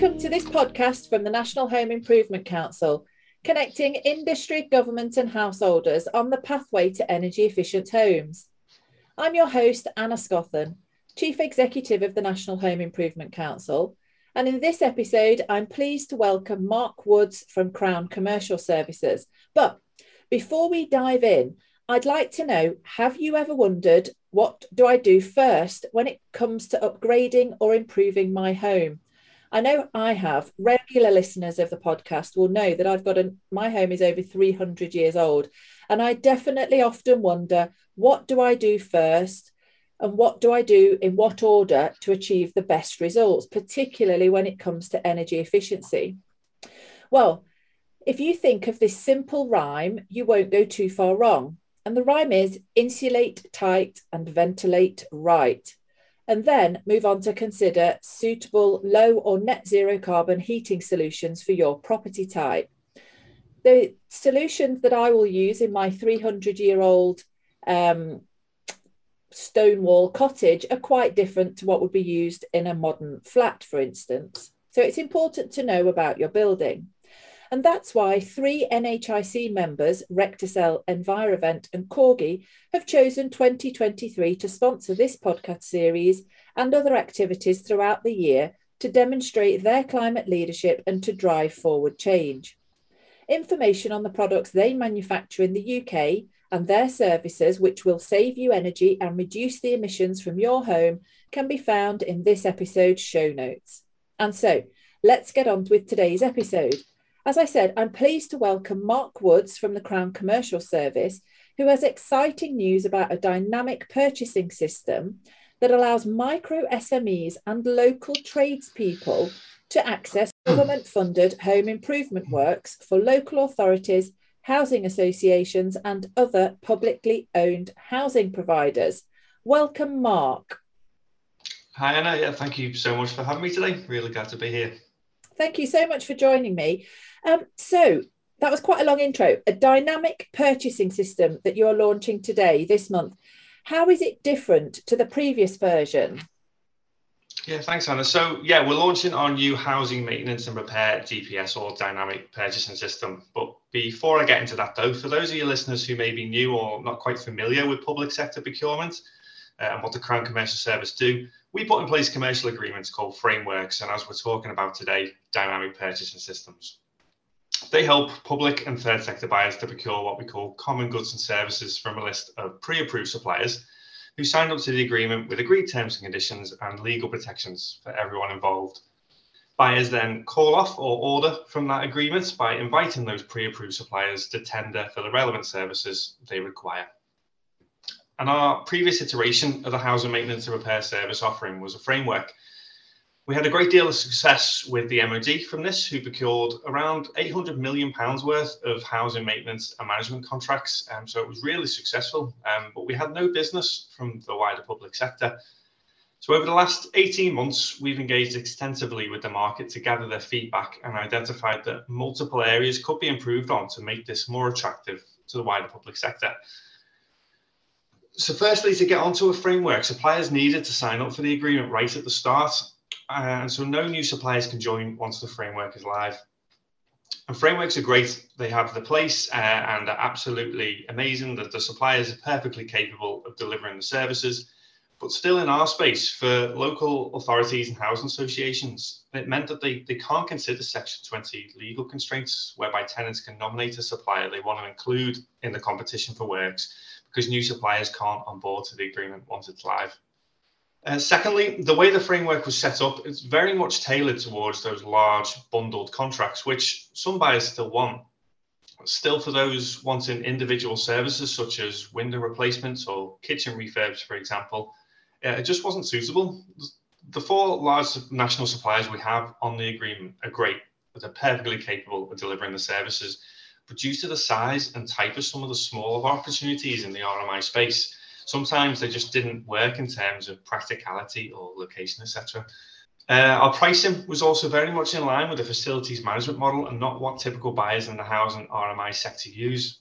welcome to this podcast from the National Home Improvement Council, connecting industry, government, and householders on the pathway to energy efficient homes. I'm your host, Anna Scothern, Chief Executive of the National Home Improvement Council. And in this episode, I'm pleased to welcome Mark Woods from Crown Commercial Services. But before we dive in, I'd like to know have you ever wondered what do I do first when it comes to upgrading or improving my home? I know I have. Regular listeners of the podcast will know that I've got a my home is over 300 years old and I definitely often wonder what do I do first and what do I do in what order to achieve the best results, particularly when it comes to energy efficiency. Well, if you think of this simple rhyme, you won't go too far wrong. And the rhyme is insulate tight and ventilate right. And then move on to consider suitable low or net zero carbon heating solutions for your property type. The solutions that I will use in my 300 year old um, stone wall cottage are quite different to what would be used in a modern flat, for instance. So it's important to know about your building. And that's why three NHIC members, Recticel, Envirovent, and Corgi, have chosen 2023 to sponsor this podcast series and other activities throughout the year to demonstrate their climate leadership and to drive forward change. Information on the products they manufacture in the UK and their services, which will save you energy and reduce the emissions from your home, can be found in this episode's show notes. And so, let's get on with today's episode. As I said, I'm pleased to welcome Mark Woods from the Crown Commercial Service, who has exciting news about a dynamic purchasing system that allows micro SMEs and local tradespeople to access hmm. government funded home improvement hmm. works for local authorities, housing associations, and other publicly owned housing providers. Welcome, Mark. Hi, Anna. Yeah, thank you so much for having me today. Really glad to be here. Thank you so much for joining me. Um, so that was quite a long intro. A dynamic purchasing system that you're launching today, this month. How is it different to the previous version? Yeah, thanks, Anna. So, yeah, we're launching our new housing maintenance and repair DPS or dynamic purchasing system. But before I get into that, though, for those of your listeners who may be new or not quite familiar with public sector procurement uh, and what the Crown Commercial Service do, we put in place commercial agreements called frameworks, and as we're talking about today, dynamic purchasing systems. They help public and third sector buyers to procure what we call common goods and services from a list of pre approved suppliers who signed up to the agreement with agreed terms and conditions and legal protections for everyone involved. Buyers then call off or order from that agreement by inviting those pre approved suppliers to tender for the relevant services they require. And our previous iteration of the housing maintenance and repair service offering was a framework. We had a great deal of success with the MOD from this, who procured around 800 million pounds worth of housing maintenance and management contracts. Um, so it was really successful, um, but we had no business from the wider public sector. So over the last 18 months, we've engaged extensively with the market to gather their feedback and identified that multiple areas could be improved on to make this more attractive to the wider public sector. So, firstly, to get onto a framework, suppliers needed to sign up for the agreement right at the start. Uh, and so, no new suppliers can join once the framework is live. And frameworks are great. They have the place uh, and are absolutely amazing that the suppliers are perfectly capable of delivering the services. But still, in our space, for local authorities and housing associations, it meant that they, they can't consider Section 20 legal constraints whereby tenants can nominate a supplier they want to include in the competition for works because new suppliers can't onboard to the agreement once it's live. Uh, secondly, the way the framework was set up is very much tailored towards those large bundled contracts, which some buyers still want. Still, for those wanting individual services such as window replacements or kitchen refurbs, for example, uh, it just wasn't suitable. The four large national suppliers we have on the agreement are great, but they're perfectly capable of delivering the services but due to the size and type of some of the smaller opportunities in the RMI space, sometimes they just didn't work in terms of practicality or location, etc. Uh, our pricing was also very much in line with the facilities management model and not what typical buyers in the housing RMI sector use.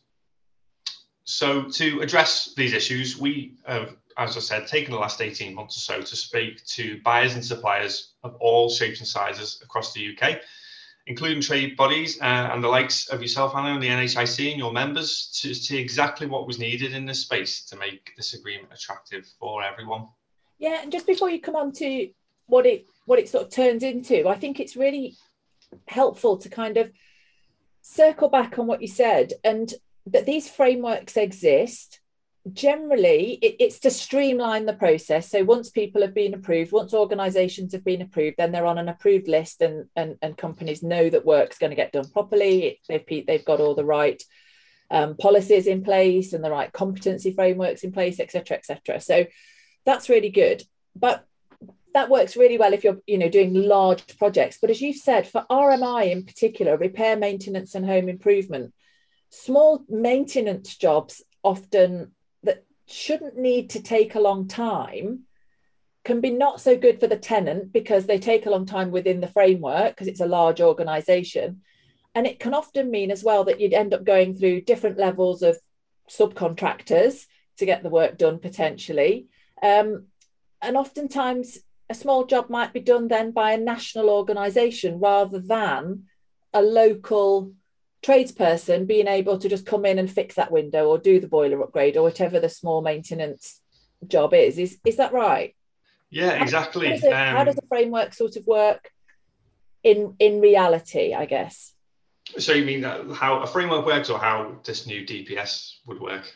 So, to address these issues, we have as I said, taken the last 18 months or so to speak to buyers and suppliers of all shapes and sizes across the UK, including trade bodies uh, and the likes of yourself, Anna, and the NHIC and your members to see exactly what was needed in this space to make this agreement attractive for everyone. Yeah, and just before you come on to what it what it sort of turns into, I think it's really helpful to kind of circle back on what you said and that these frameworks exist generally it, it's to streamline the process. So once people have been approved once organizations have been approved then they're on an approved list and and, and companies know that work's going to get done properly. They've they've got all the right um, policies in place and the right competency frameworks in place etc etc so that's really good. But that works really well if you're you know doing large projects. But as you've said for rmi in particular repair maintenance and home improvement small maintenance jobs often shouldn't need to take a long time can be not so good for the tenant because they take a long time within the framework because it's a large organization. And it can often mean as well that you'd end up going through different levels of subcontractors to get the work done potentially. Um, and oftentimes a small job might be done then by a national organization rather than a local tradesperson being able to just come in and fix that window or do the boiler upgrade or whatever the small maintenance job is. Is is that right? Yeah, exactly. How, does, it, um, how does the framework sort of work in in reality? I guess. So you mean how a framework works, or how this new DPS would work?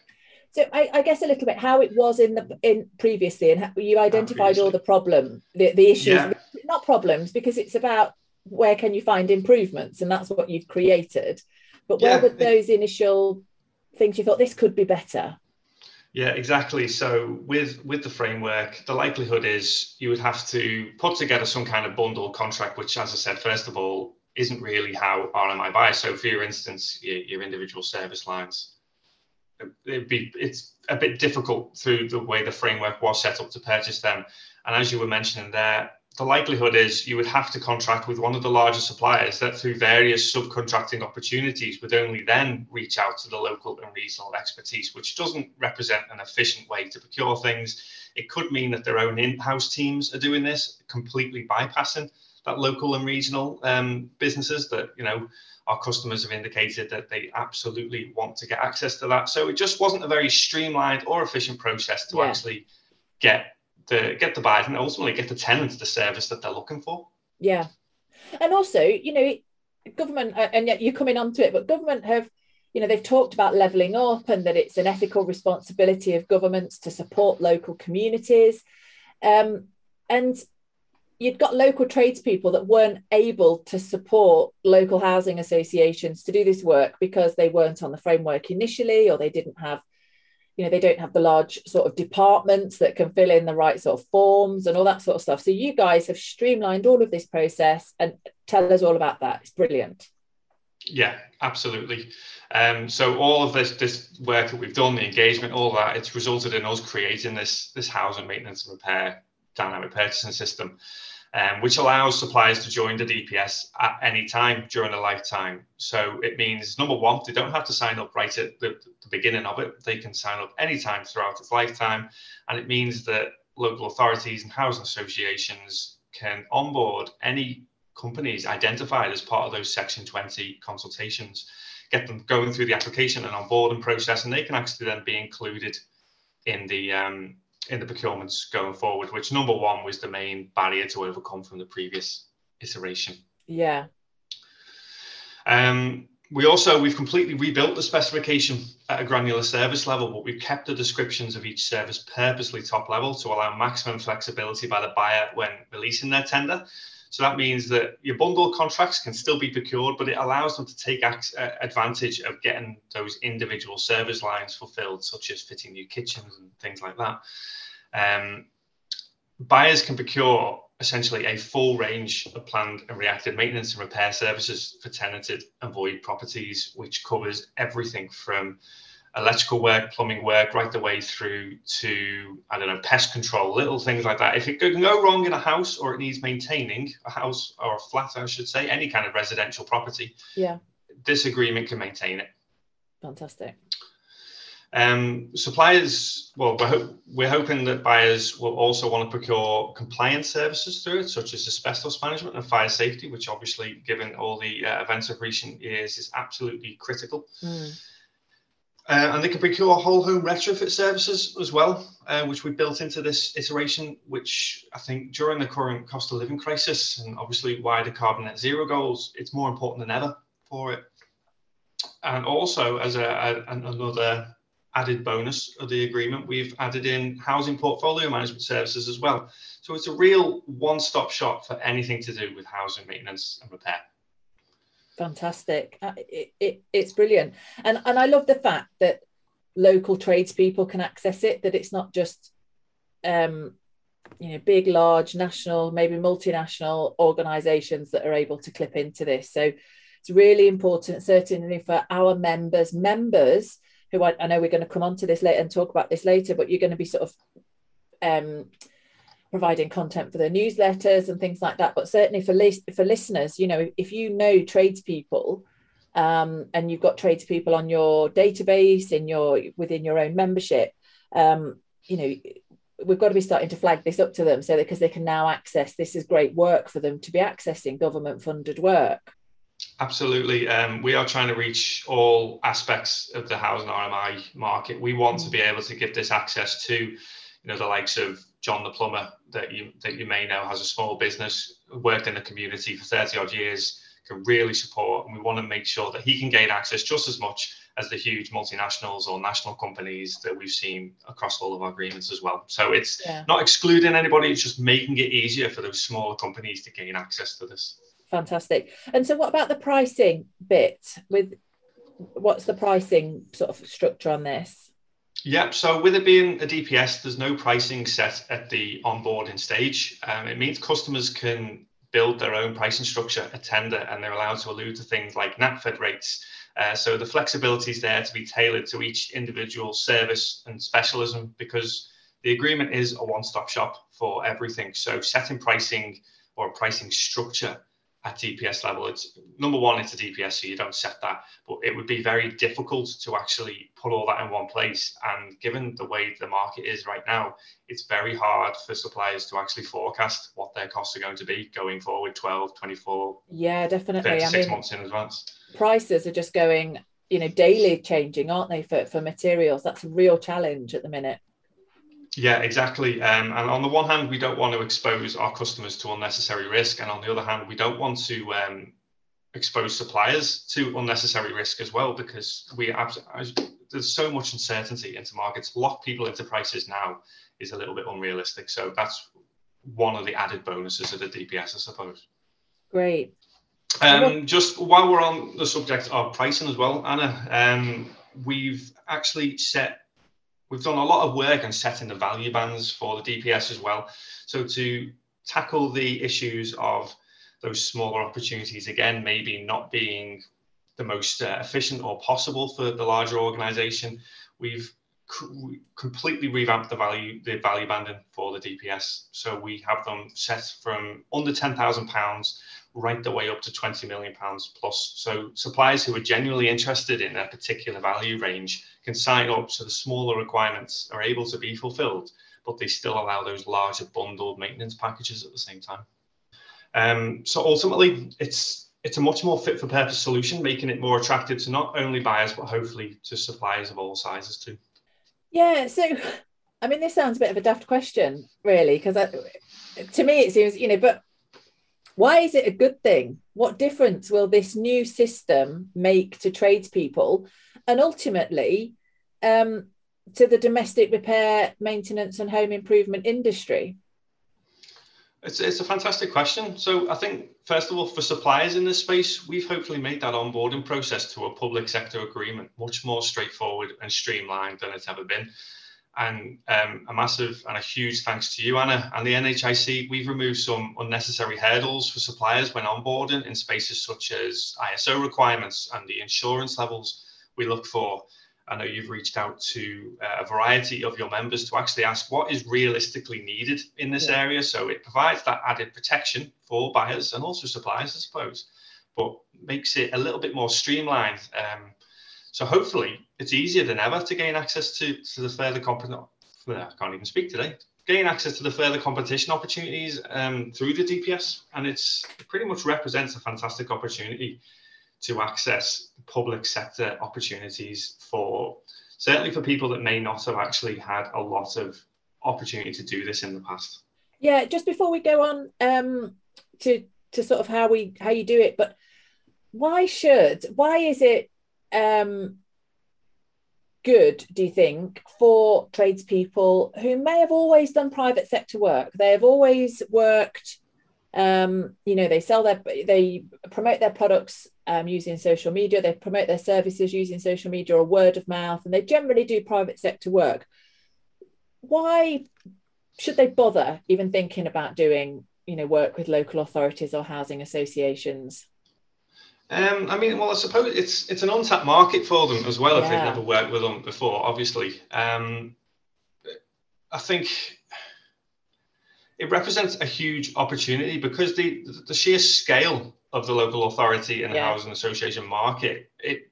So I, I, guess a little bit how it was in the in previously, and you identified all the problem, the, the issues, yeah. not problems, because it's about where can you find improvements? And that's what you've created. But where yeah. were those initial things you thought this could be better yeah exactly. So with with the framework the likelihood is you would have to put together some kind of bundle contract which as i said first of all isn't really how rmi buys. So for your instance your, your individual service lines it'd be it's a bit difficult through the way the framework was set up to purchase them. And as you were mentioning there the likelihood is you would have to contract with one of the larger suppliers that through various subcontracting opportunities would only then reach out to the local and regional expertise, which doesn't represent an efficient way to procure things. It could mean that their own in-house teams are doing this, completely bypassing that local and regional um, businesses that, you know, our customers have indicated that they absolutely want to get access to that. So it just wasn't a very streamlined or efficient process to yeah. actually get the get the buyers and ultimately get the tenants the service that they're looking for. Yeah, and also you know government uh, and yet you're coming onto it, but government have you know they've talked about levelling up and that it's an ethical responsibility of governments to support local communities, um, and you'd got local tradespeople that weren't able to support local housing associations to do this work because they weren't on the framework initially or they didn't have you know they don't have the large sort of departments that can fill in the right sort of forms and all that sort of stuff. So you guys have streamlined all of this process and tell us all about that. It's brilliant. Yeah absolutely. Um, so all of this this work that we've done the engagement all that it's resulted in us creating this this housing maintenance and repair dynamic purchasing system um, which allows suppliers to join the DPS at any time during a lifetime. So it means number one, they don't have to sign up right at the, the beginning of it. They can sign up anytime throughout its lifetime. And it means that local authorities and housing associations can onboard any companies identified as part of those Section 20 consultations, get them going through the application and onboarding process, and they can actually then be included in the um, in the procurements going forward, which number one was the main barrier to overcome from the previous iteration. Yeah. Um, we also we've completely rebuilt the specification at a granular service level, but we've kept the descriptions of each service purposely top level to allow maximum flexibility by the buyer when releasing their tender. So that means that your bundle contracts can still be procured, but it allows them to take advantage of getting those individual service lines fulfilled, such as fitting new kitchens and things like that. Um, buyers can procure essentially a full range of planned and reactive maintenance and repair services for tenanted and void properties, which covers everything from electrical work, plumbing work, right the way through to, I don't know, pest control, little things like that. If it can go wrong in a house or it needs maintaining, a house or a flat, I should say, any kind of residential property, yeah, this agreement can maintain it. Fantastic. Um, suppliers, well, we're, ho- we're, hoping that buyers will also want to procure compliance services through it, such as asbestos management and fire safety, which obviously, given all the uh, events of recent years, is absolutely critical. Mm. Uh, and they can procure whole home retrofit services as well, uh, which we built into this iteration, which I think during the current cost of living crisis and obviously wider carbon net zero goals, it's more important than ever for it. And also, as a, a, another added bonus of the agreement, we've added in housing portfolio management services as well. So it's a real one stop shop for anything to do with housing maintenance and repair fantastic. Uh, it, it, it's brilliant. And and i love the fact that local tradespeople can access it that it's not just um you know big large national maybe multinational organizations that are able to clip into this. So it's really important certainly for our members members who I, I know we're going to come on to this later and talk about this later but you're going to be sort of um providing content for the newsletters and things like that. But certainly for li- for listeners, you know, if you know tradespeople um, and you've got tradespeople on your database in your within your own membership, um, you know, we've got to be starting to flag this up to them so that because they can now access this is great work for them to be accessing government funded work. Absolutely. Um, we are trying to reach all aspects of the housing RMI market. We want to be able to give this access to, you know, the likes of John the plumber that you that you may know has a small business, worked in the community for 30 odd years, can really support, and we want to make sure that he can gain access just as much as the huge multinationals or national companies that we've seen across all of our agreements as well. So it's yeah. not excluding anybody, it's just making it easier for those smaller companies to gain access to this. Fantastic. And so what about the pricing bit with what's the pricing sort of structure on this? Yeah, so with it being a DPS, there's no pricing set at the onboarding stage. Um, it means customers can build their own pricing structure at tender and they're allowed to allude to things like NatFed rates. Uh, so the flexibility is there to be tailored to each individual service and specialism because the agreement is a one-stop shop for everything. So setting pricing or pricing structure at DPS level. It's number one, it's a DPS, so you don't set that, but it would be very difficult to actually put all that in one place. And given the way the market is right now, it's very hard for suppliers to actually forecast what their costs are going to be going forward 12, 24, yeah, definitely. 36 I mean, months in advance. Prices are just going, you know, daily changing, aren't they, for, for materials? That's a real challenge at the minute. Yeah, exactly. Um, and on the one hand, we don't want to expose our customers to unnecessary risk, and on the other hand, we don't want to um, expose suppliers to unnecessary risk as well, because we have, there's so much uncertainty into markets. Lock people into prices now is a little bit unrealistic. So that's one of the added bonuses of the DPS, I suppose. Great. Um, just while we're on the subject of pricing as well, Anna, um, we've actually set we've done a lot of work on setting the value bands for the DPS as well. So to tackle the issues of those smaller opportunities, again, maybe not being the most uh, efficient or possible for the larger organization, we've completely revamped the value the value banding for the DPS. So we have them set from under ten thousand pounds right the way up to twenty million pounds plus. So suppliers who are genuinely interested in a particular value range can sign up so the smaller requirements are able to be fulfilled, but they still allow those larger bundled maintenance packages at the same time. Um, so ultimately, it's it's a much more fit for purpose solution, making it more attractive to not only buyers but hopefully to suppliers of all sizes too. Yeah, so I mean, this sounds a bit of a daft question, really, because to me it seems, you know, but why is it a good thing? What difference will this new system make to tradespeople and ultimately um, to the domestic repair, maintenance, and home improvement industry? It's, it's a fantastic question. So I think, first of all, for suppliers in this space, we've hopefully made that onboarding process to a public sector agreement much more straightforward and streamlined than it's ever been. And um, a massive and a huge thanks to you, Anna, and the NHIC. We've removed some unnecessary hurdles for suppliers when onboarding in spaces such as ISO requirements and the insurance levels we look for. I know you've reached out to uh, a variety of your members to actually ask what is realistically needed in this yeah. area. So it provides that added protection for buyers and also suppliers, I suppose, but makes it a little bit more streamlined. Um, So hopefully it's easier than ever to gain access to, to the further competition. I can't even speak today. Gain access to the further competition opportunities um, through the DPS, and it's it pretty much represents a fantastic opportunity to access public sector opportunities for certainly for people that may not have actually had a lot of opportunity to do this in the past. Yeah, just before we go on um, to to sort of how we how you do it, but why should why is it um, good, do you think, for tradespeople who may have always done private sector work? They have always worked, um, you know, they sell their, they promote their products um, using social media, they promote their services using social media or word of mouth, and they generally do private sector work. Why should they bother even thinking about doing, you know, work with local authorities or housing associations? Um, I mean, well, I suppose it's it's an untapped market for them as well if they've never worked with them before. Obviously, um, I think it represents a huge opportunity because the the sheer scale of the local authority and yeah. housing association market it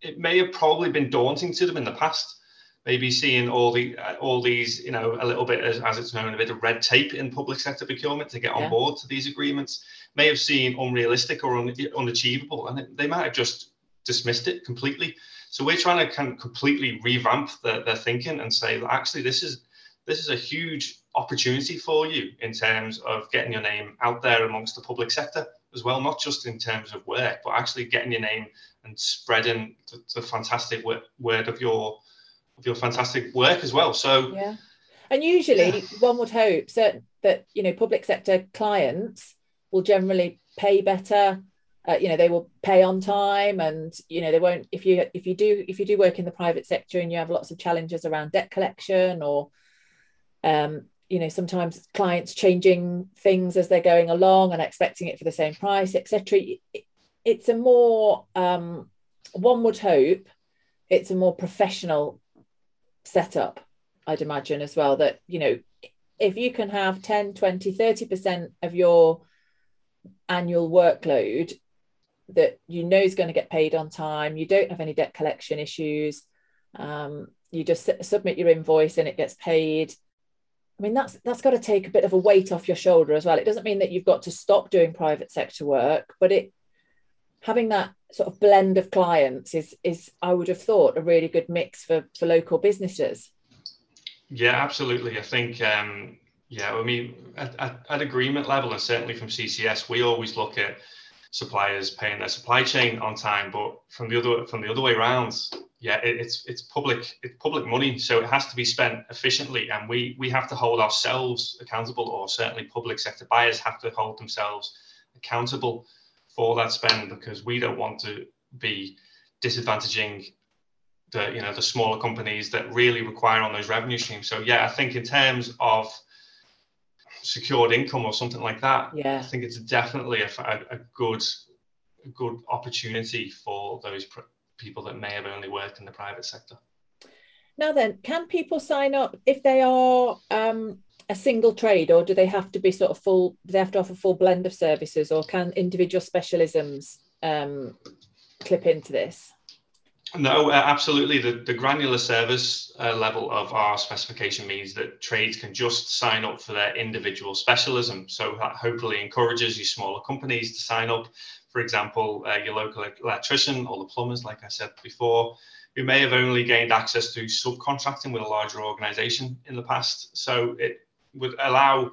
it may have probably been daunting to them in the past maybe seeing all the uh, all these you know a little bit as, as it's known a bit of red tape in public sector procurement to get on board to these agreements may have seen unrealistic or un, unachievable and they might have just dismissed it completely so we're trying to kind of completely revamp their, their thinking and say actually this is this is a huge opportunity for you in terms of getting your name out there amongst the public sector as well not just in terms of work but actually getting your name and spreading the, the fantastic word of your of your fantastic work as well. So yeah, and usually yeah. one would hope that that you know public sector clients will generally pay better. Uh, you know they will pay on time and you know they won't if you if you do if you do work in the private sector and you have lots of challenges around debt collection or um, you know sometimes clients changing things as they're going along and expecting it for the same price etc it's a more um, one would hope it's a more professional setup i'd imagine as well that you know if you can have 10 20 30% of your annual workload that you know is going to get paid on time you don't have any debt collection issues um, you just submit your invoice and it gets paid i mean that's that's got to take a bit of a weight off your shoulder as well it doesn't mean that you've got to stop doing private sector work but it having that sort of blend of clients is is I would have thought a really good mix for for local businesses. Yeah, absolutely. I think um, yeah, I mean at, at, at agreement level and certainly from CCS, we always look at suppliers paying their supply chain on time, but from the other from the other way around, yeah, it, it's it's public it's public money, so it has to be spent efficiently, and we we have to hold ourselves accountable, or certainly public sector buyers have to hold themselves accountable for that spend because we don't want to be disadvantaging the you know the smaller companies that really require on those revenue streams. So yeah, I think in terms of secured income or something like that, yeah, I think it's definitely a, a, a good a good opportunity for those pr- people that may have only worked in the private sector. Now then, can people sign up if they are um, a single trade or do they have to be sort of full do they have to offer full blend of services or can individual specialisms um, clip into this no uh, absolutely. The, the granular service uh, level of our specification means that trades can just sign up for their individual specialism. So that hopefully encourages you smaller companies to sign up. For example uh, your local electrician or the plumbers like i said before who may have only gained access to subcontracting with a larger organization in the past. So it would allow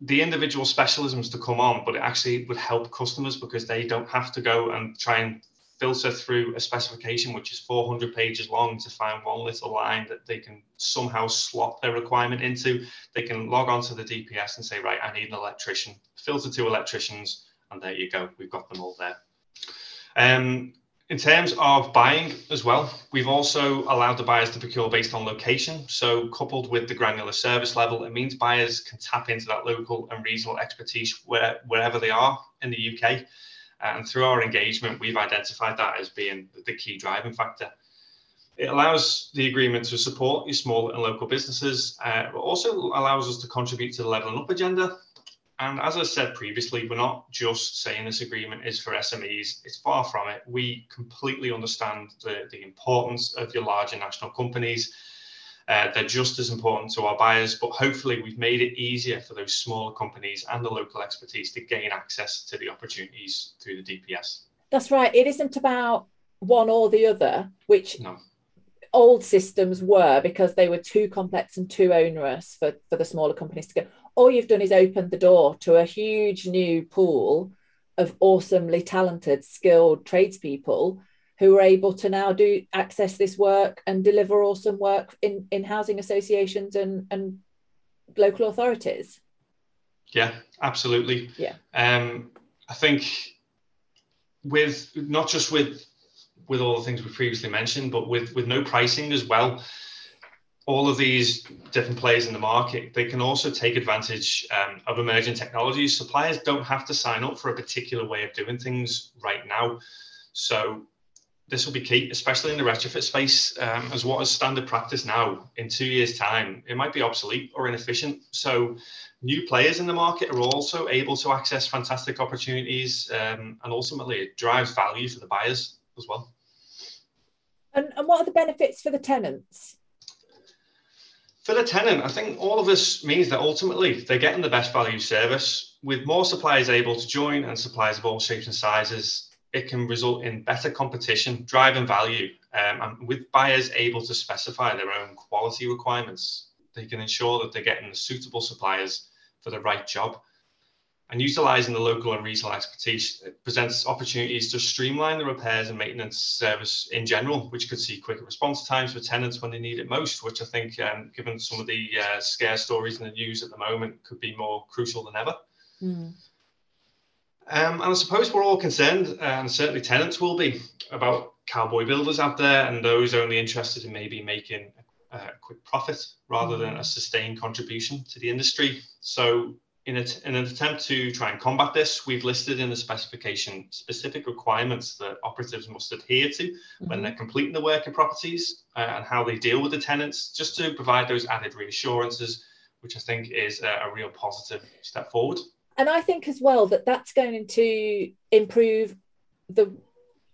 the individual specialisms to come on, but it actually would help customers because they don't have to go and try and filter through a specification which is 400 pages long to find one little line that they can somehow slot their requirement into. They can log on to the DPS and say, right, I need an electrician, filter to electricians, and there you go, we've got them all there. Um, in terms of buying as well, we've also allowed the buyers to procure based on location. So, coupled with the granular service level, it means buyers can tap into that local and regional expertise where, wherever they are in the UK. And through our engagement, we've identified that as being the key driving factor. It allows the agreement to support your small and local businesses, uh, but also allows us to contribute to the leveling up agenda. And as I said previously, we're not just saying this agreement is for SMEs. It's far from it. We completely understand the, the importance of your larger national companies. Uh, they're just as important to our buyers, but hopefully we've made it easier for those smaller companies and the local expertise to gain access to the opportunities through the DPS. That's right. It isn't about one or the other, which no. old systems were because they were too complex and too onerous for, for the smaller companies to go. All you've done is opened the door to a huge new pool of awesomely talented, skilled tradespeople who are able to now do access this work and deliver awesome work in, in housing associations and, and local authorities. Yeah, absolutely. Yeah. Um, I think with not just with with all the things we previously mentioned, but with with no pricing as well. All of these different players in the market, they can also take advantage um, of emerging technologies. Suppliers don't have to sign up for a particular way of doing things right now. So this will be key, especially in the retrofit space, um, as what is standard practice now. In two years' time, it might be obsolete or inefficient. So, new players in the market are also able to access fantastic opportunities, um, and ultimately, it drives value for the buyers as well. And, and what are the benefits for the tenants? For the tenant, I think all of this means that ultimately they're getting the best value service. With more suppliers able to join and suppliers of all shapes and sizes, it can result in better competition, driving value, um, and with buyers able to specify their own quality requirements, they can ensure that they're getting suitable suppliers for the right job. And utilizing the local and regional expertise presents opportunities to streamline the repairs and maintenance service in general, which could see quicker response times for tenants when they need it most, which I think, um, given some of the uh, scare stories in the news at the moment, could be more crucial than ever. Mm. Um, and I suppose we're all concerned, and certainly tenants will be, about cowboy builders out there and those only interested in maybe making a, quick profit rather than a sustained contribution to the industry. So, in, a, in an attempt to try and combat this, we've listed in the specification specific requirements that operatives must adhere to mm-hmm. when they're completing the work in properties uh, and how they deal with the tenants, just to provide those added reassurances, which I think is a, a real positive step forward and I think as well that that's going to improve the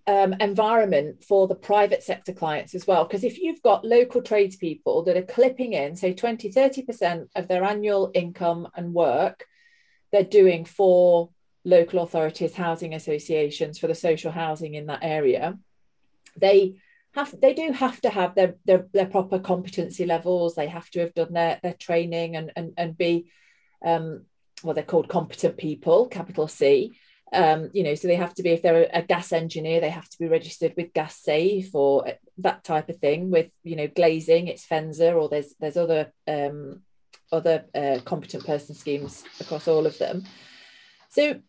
um, environment for the private sector clients as well. Because if you've got local tradespeople that are clipping in, say 20, 30% of their annual income and work, they're doing for local authorities, housing associations, for the social housing in that area, they have they do have to have their, their, their proper competency levels. They have to have done their, their training and, and, and be um, well, they're called competent people, capital C. Um, you know, so they have to be, if they're a gas engineer, they have to be registered with Gas Safe or that type of thing. With you know glazing, it's Fensa, or there's there's other um, other uh, competent person schemes across all of them. So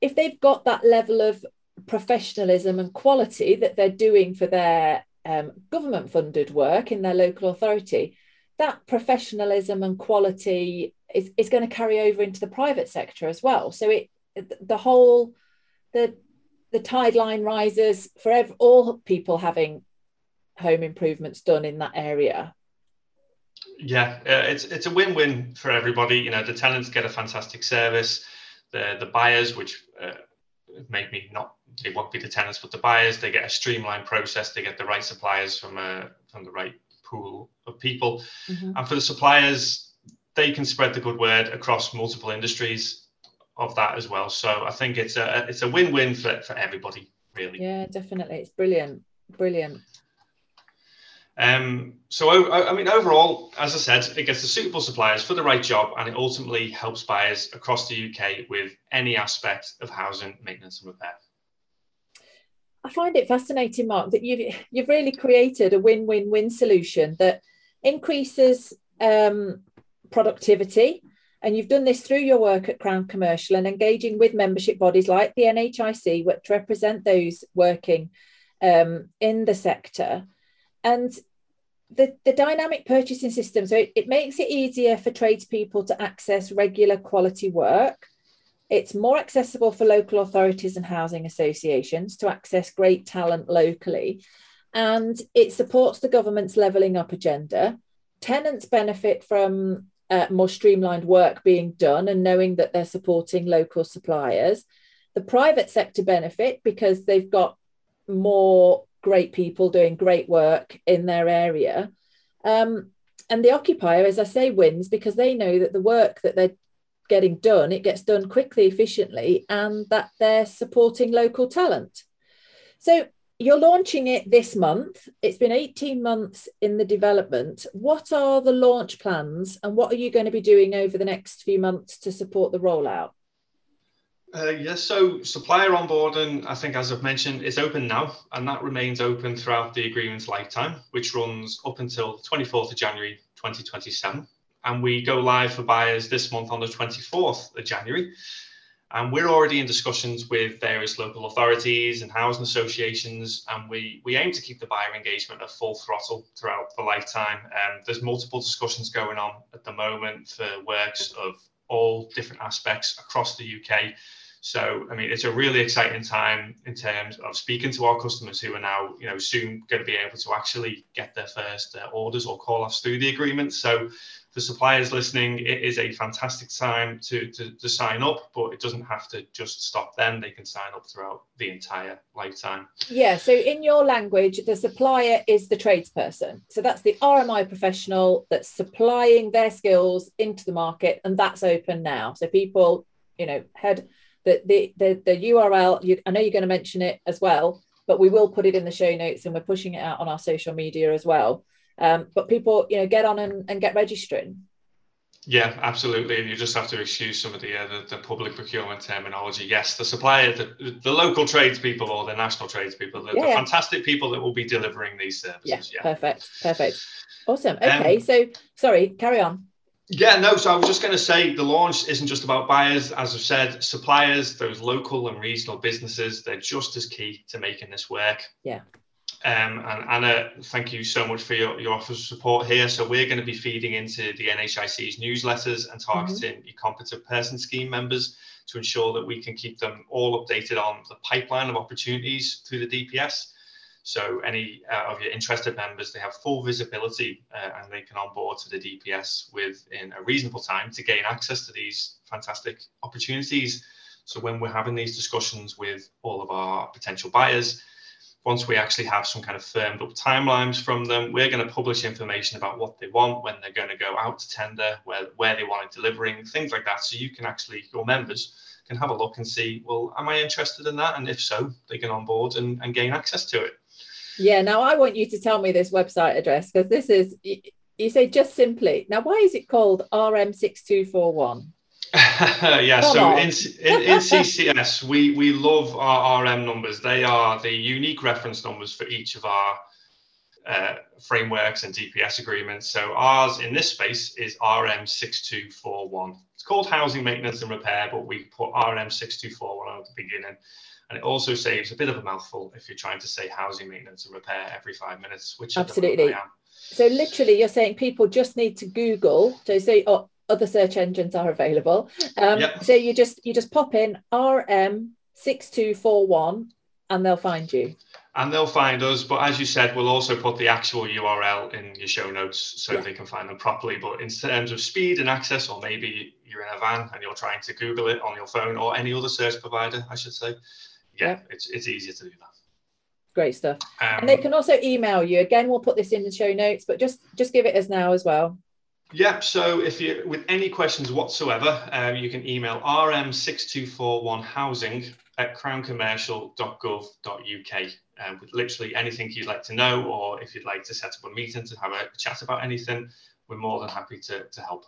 if they've got that level of professionalism and quality that they're doing for their um, government funded work in their local authority, that professionalism and quality is, is going to carry over into the private sector as well. So it the whole the the tide line rises for ev- all people having home improvements done in that area. Yeah, uh, it's it's a win-win for everybody. You know, the tenants get a fantastic service. The the buyers, which uh, make me not they won't be the tenants but the buyers, they get a streamlined process. They get the right suppliers from a uh, from the right pool of people, mm-hmm. and for the suppliers, they can spread the good word across multiple industries of that as well. So I think it's a it's a win-win for, for everybody, really. Yeah, definitely. It's brilliant. Brilliant. Um, so I, I mean, overall, as I said, it gets the suitable suppliers for the right job, and it ultimately helps buyers across the UK with any aspect of housing maintenance and repair. I find it fascinating, Mark, that you've you've really created a win-win-win solution that increases um, productivity. And you've done this through your work at Crown Commercial and engaging with membership bodies like the NHIC, which represent those working um, in the sector. And the, the dynamic purchasing system, so it, it makes it easier for tradespeople to access regular quality work. It's more accessible for local authorities and housing associations to access great talent locally. And it supports the government's levelling up agenda. Tenants benefit from uh, more streamlined work being done and knowing that they're supporting local suppliers. The private sector benefit because they've got more great people doing great work in their area. Um, and the occupier, as I say, wins because they know that the work that they're getting done, it gets done quickly, efficiently, and that they're supporting local talent. So you're launching it this month. It's been 18 months in the development. What are the launch plans and what are you going to be doing over the next few months to support the rollout? Uh, yes, so supplier onboarding, I think, as I've mentioned, is open now, and that remains open throughout the agreement's lifetime, which runs up until 24th of January 2027. And we go live for buyers this month on the 24th of January. And we're already in discussions with various local authorities and housing associations, and we, we aim to keep the buyer engagement at full throttle throughout the lifetime. Um, there's multiple discussions going on at the moment for works of all different aspects across the UK so, I mean, it's a really exciting time in terms of speaking to our customers who are now, you know, soon going to be able to actually get their first uh, orders or call offs through the agreement. So, for suppliers listening, it is a fantastic time to, to, to sign up, but it doesn't have to just stop then. They can sign up throughout the entire lifetime. Yeah. So, in your language, the supplier is the tradesperson. So, that's the RMI professional that's supplying their skills into the market, and that's open now. So, people, you know, head the the the, the URL. You, I know you're going to mention it as well, but we will put it in the show notes, and we're pushing it out on our social media as well. Um, but people, you know, get on and, and get registering. Yeah, absolutely, and you just have to excuse some of the, uh, the, the public procurement terminology. Yes, the supplier, the, the local tradespeople or the national tradespeople, the, yeah, the fantastic people that will be delivering these services. Yeah, yeah. perfect, perfect, awesome. Okay, um, so sorry, carry on. Yeah, no. So I was just going to say the launch isn't just about buyers. As I've said, suppliers, those local and regional businesses, they're just as key to making this work. Yeah. Um, and Anna, thank you so much for your, your offer of support here. So we're going to be feeding into the NHIC's newsletters and targeting mm-hmm. your competent person scheme members to ensure that we can keep them all updated on the pipeline of opportunities through the DPS. So any uh, of your interested members, they have full visibility uh, and they can onboard to the DPS within a reasonable time to gain access to these fantastic opportunities. So when we're having these discussions with all of our potential buyers, once we actually have some kind of firmed up timelines from them, we're going to publish information about what they want, when they're going to go out to tender, where, where they want it delivering, things like that. So you can actually, your members can have a look and see, well, am I interested in that? And if so, they can onboard and, and gain access to it. Yeah, now I want you to tell me this website address because this is, you say just simply. Now, why is it called RM6241? yeah, Come so in, in, in, CCS, we, we love our RM numbers. They are the unique reference numbers for each of our uh, frameworks and DPS agreements. So ours in this space is RM6241. It's called housing maintenance and repair, but we put RM6241 at the beginning. And it also saves a bit of a mouthful if you're trying to say housing maintenance and repair every five minutes, which absolutely. So literally, you're saying people just need to Google. So say, oh, other search engines are available. Um, yep. So you just you just pop in RM six two four one, and they'll find you. And they'll find us, but as you said, we'll also put the actual URL in your show notes so yeah. they can find them properly. But in terms of speed and access, or maybe you're in a van and you're trying to Google it on your phone or any other search provider, I should say, yeah, it's it's easier to do that. Great stuff. Um, and they can also email you. Again, we'll put this in the show notes, but just just give it us now as well. Yeah, so if you with any questions whatsoever, um, you can email rm6241housing at crowncommercial.gov.uk um, with literally anything you'd like to know, or if you'd like to set up a meeting to have a chat about anything, we're more than happy to, to help.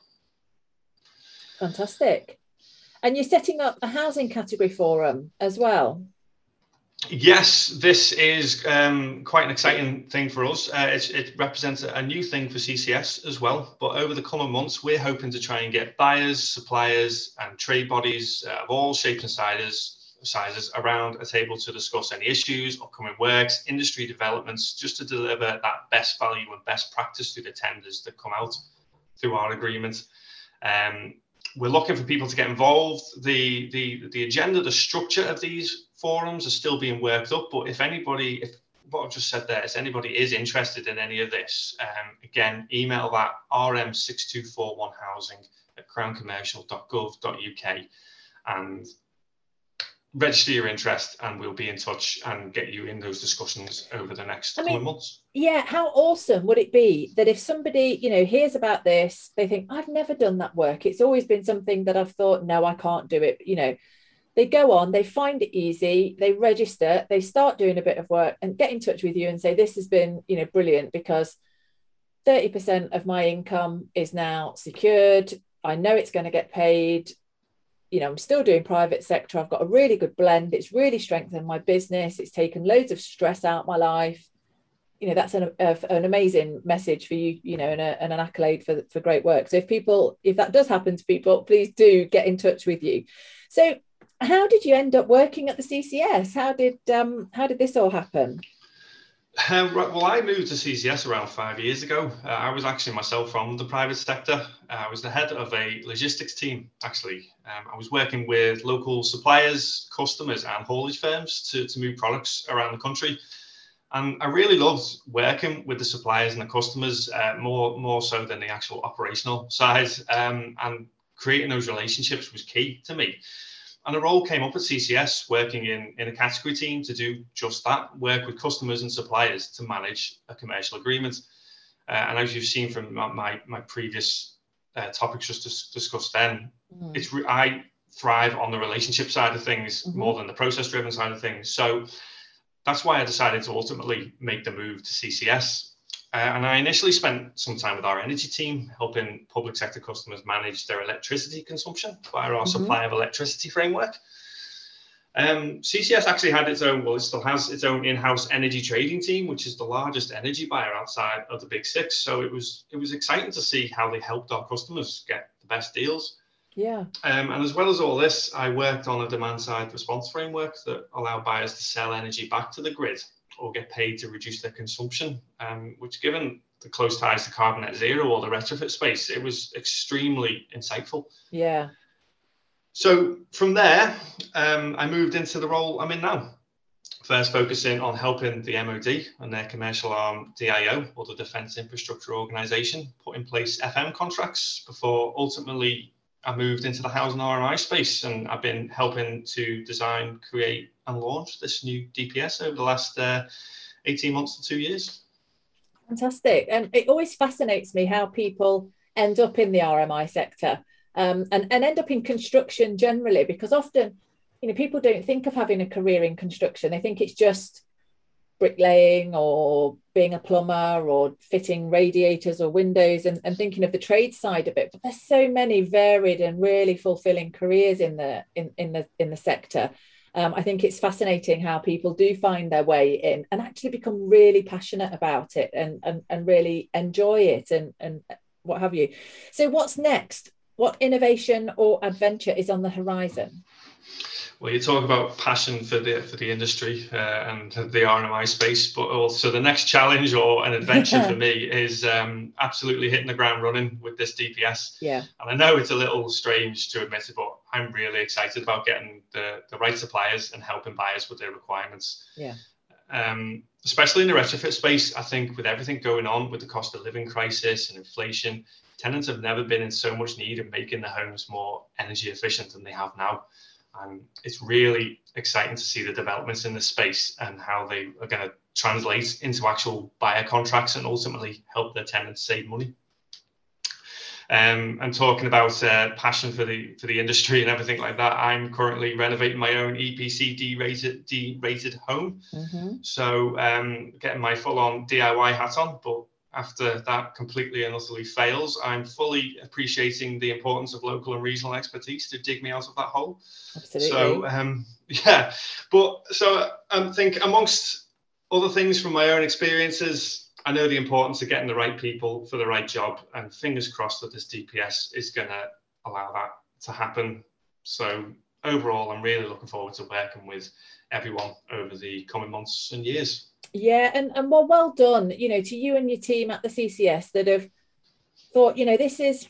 Fantastic. And you're setting up a housing category forum as well. Yes, this is um, quite an exciting thing for us. Uh, it represents a new thing for CCS as well. But over the coming months, we're hoping to try and get buyers, suppliers, and trade bodies of all shapes and sizes, sizes around a table to discuss any issues, upcoming works, industry developments, just to deliver that best value and best practice through the tenders that come out through our agreement. Um, we're looking for people to get involved. The, the, the agenda, the structure of these forums are still being worked up. But if anybody, if what I've just said there, if anybody is interested in any of this, um, again, email that rm6241housing at crowncommercial.gov.uk and register your interest and we'll be in touch and get you in those discussions over the next I mean, months. Yeah, how awesome would it be that if somebody, you know, hears about this, they think, I've never done that work. It's always been something that I've thought, no, I can't do it. You know, they go on, they find it easy, they register, they start doing a bit of work and get in touch with you and say, This has been, you know, brilliant because 30% of my income is now secured. I know it's going to get paid you know, I'm still doing private sector. I've got a really good blend. It's really strengthened my business. It's taken loads of stress out my life. You know, that's an, a, an amazing message for you, you know, and, a, and an accolade for, for great work. So if people, if that does happen to people, please do get in touch with you. So how did you end up working at the CCS? How did, um, how did this all happen? Uh, well, I moved to CCS around five years ago. Uh, I was actually myself from the private sector. Uh, I was the head of a logistics team, actually. Um, I was working with local suppliers, customers, and haulage firms to, to move products around the country. And I really loved working with the suppliers and the customers uh, more, more so than the actual operational side. Um, and creating those relationships was key to me. And a role came up at CCS working in, in a category team to do just that work with customers and suppliers to manage a commercial agreement. Uh, and as you've seen from my, my previous uh, topics just dis- discussed then, mm. it's re- I thrive on the relationship side of things mm-hmm. more than the process driven side of things. So that's why I decided to ultimately make the move to CCS. Uh, and I initially spent some time with our energy team, helping public sector customers manage their electricity consumption via our mm-hmm. supply of electricity framework. Um, CCS actually had its own, well, it still has its own in-house energy trading team, which is the largest energy buyer outside of the big six. So it was it was exciting to see how they helped our customers get the best deals. Yeah. Um, and as well as all this, I worked on a demand side response framework that allowed buyers to sell energy back to the grid or get paid to reduce their consumption, um, which given the close ties to carbon net zero or the retrofit space, it was extremely insightful. Yeah. So from there, um, I moved into the role I'm in now. First, focusing on helping the MOD and their commercial arm DIO, or the Defence Infrastructure Organisation, put in place FM contracts before ultimately I moved into the housing RMI space and I've been helping to design, create, and launch this new DPS over the last uh, 18 months to two years. Fantastic. And it always fascinates me how people end up in the RMI sector um, and, and end up in construction generally, because often, you know, people don't think of having a career in construction. They think it's just bricklaying or being a plumber or fitting radiators or windows and, and thinking of the trade side of it but there's so many varied and really fulfilling careers in the in, in the in the sector um, I think it's fascinating how people do find their way in and actually become really passionate about it and and, and really enjoy it and and what have you. So what's next? What innovation or adventure is on the horizon? Well, you talk about passion for the for the industry uh, and the RMI space, but also the next challenge or an adventure for me is um, absolutely hitting the ground running with this DPS. Yeah. And I know it's a little strange to admit it, but I'm really excited about getting the the right suppliers and helping buyers with their requirements. Yeah. Um, especially in the retrofit space, I think with everything going on with the cost of living crisis and inflation, tenants have never been in so much need of making their homes more energy efficient than they have now. And it's really exciting to see the developments in this space and how they are going to translate into actual buyer contracts and ultimately help their tenants save money. Um, and talking about uh, passion for the for the industry and everything like that, I'm currently renovating my own EPC D rated D rated home. Mm-hmm. So um, getting my full on DIY hat on, but after that completely and utterly fails, I'm fully appreciating the importance of local and regional expertise to dig me out of that hole. Absolutely. So, um, yeah, but so I think amongst other things from my own experiences, I know the importance of getting the right people for the right job, and fingers crossed that this DPS is going to allow that to happen. So, overall, I'm really looking forward to working with everyone over the coming months and years. Yeah, and, and well, well done, you know, to you and your team at the CCS that have thought, you know, this is,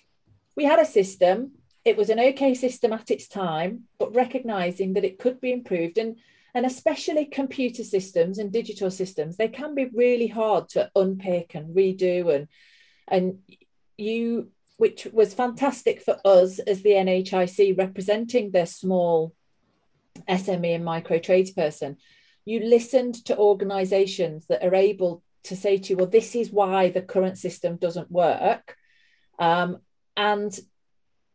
we had a system, it was an okay system at its time, but recognizing that it could be improved. And And especially computer systems and digital systems, they can be really hard to unpick and redo. And, and you, which was fantastic for us as the NHIC representing the small SME and micro tradesperson, you listened to organizations that are able to say to you, well, this is why the current system doesn't work. Um, and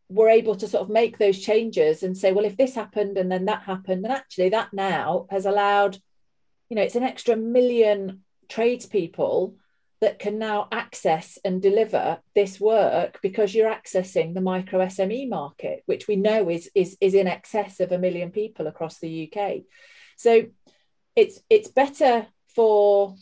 we're able to sort of make those changes and say, well, if this happened and then that happened, and actually that now has allowed, you know, it's an extra million tradespeople that can now access and deliver this work because you're accessing the micro SME market, which we know is, is, is in excess of a million people across the UK. So it's it's better for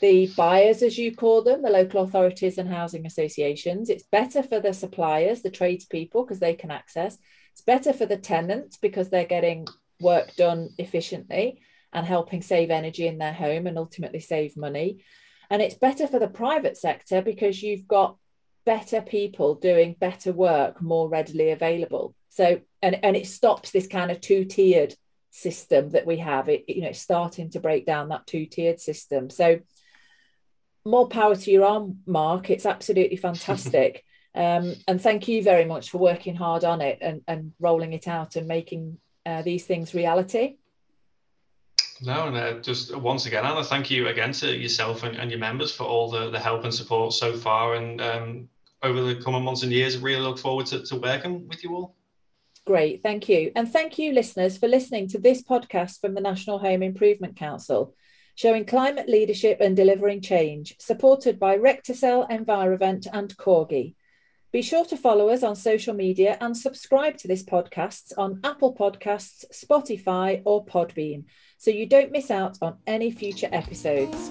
the buyers, as you call them, the local authorities and housing associations. It's better for the suppliers, the tradespeople, because they can access. It's better for the tenants because they're getting work done efficiently and helping save energy in their home and ultimately save money. And it's better for the private sector because you've got better people doing better work more readily available. So, and, and it stops this kind of two tiered system that we have. It, you know, it's starting to break down that two tiered system. So, more power to your arm, Mark. It's absolutely fantastic. um, and thank you very much for working hard on it and, and rolling it out and making uh, these things reality. No, and uh, just once again, Anna, thank you again to yourself and, and your members for all the, the help and support so far. And um, over the coming months and years, really look forward to, to working with you all. Great, thank you. And thank you, listeners, for listening to this podcast from the National Home Improvement Council showing climate leadership and delivering change, supported by Recticel, Envirovent, and Corgi. Be sure to follow us on social media and subscribe to this podcast on Apple Podcasts, Spotify, or Podbean so you don't miss out on any future episodes.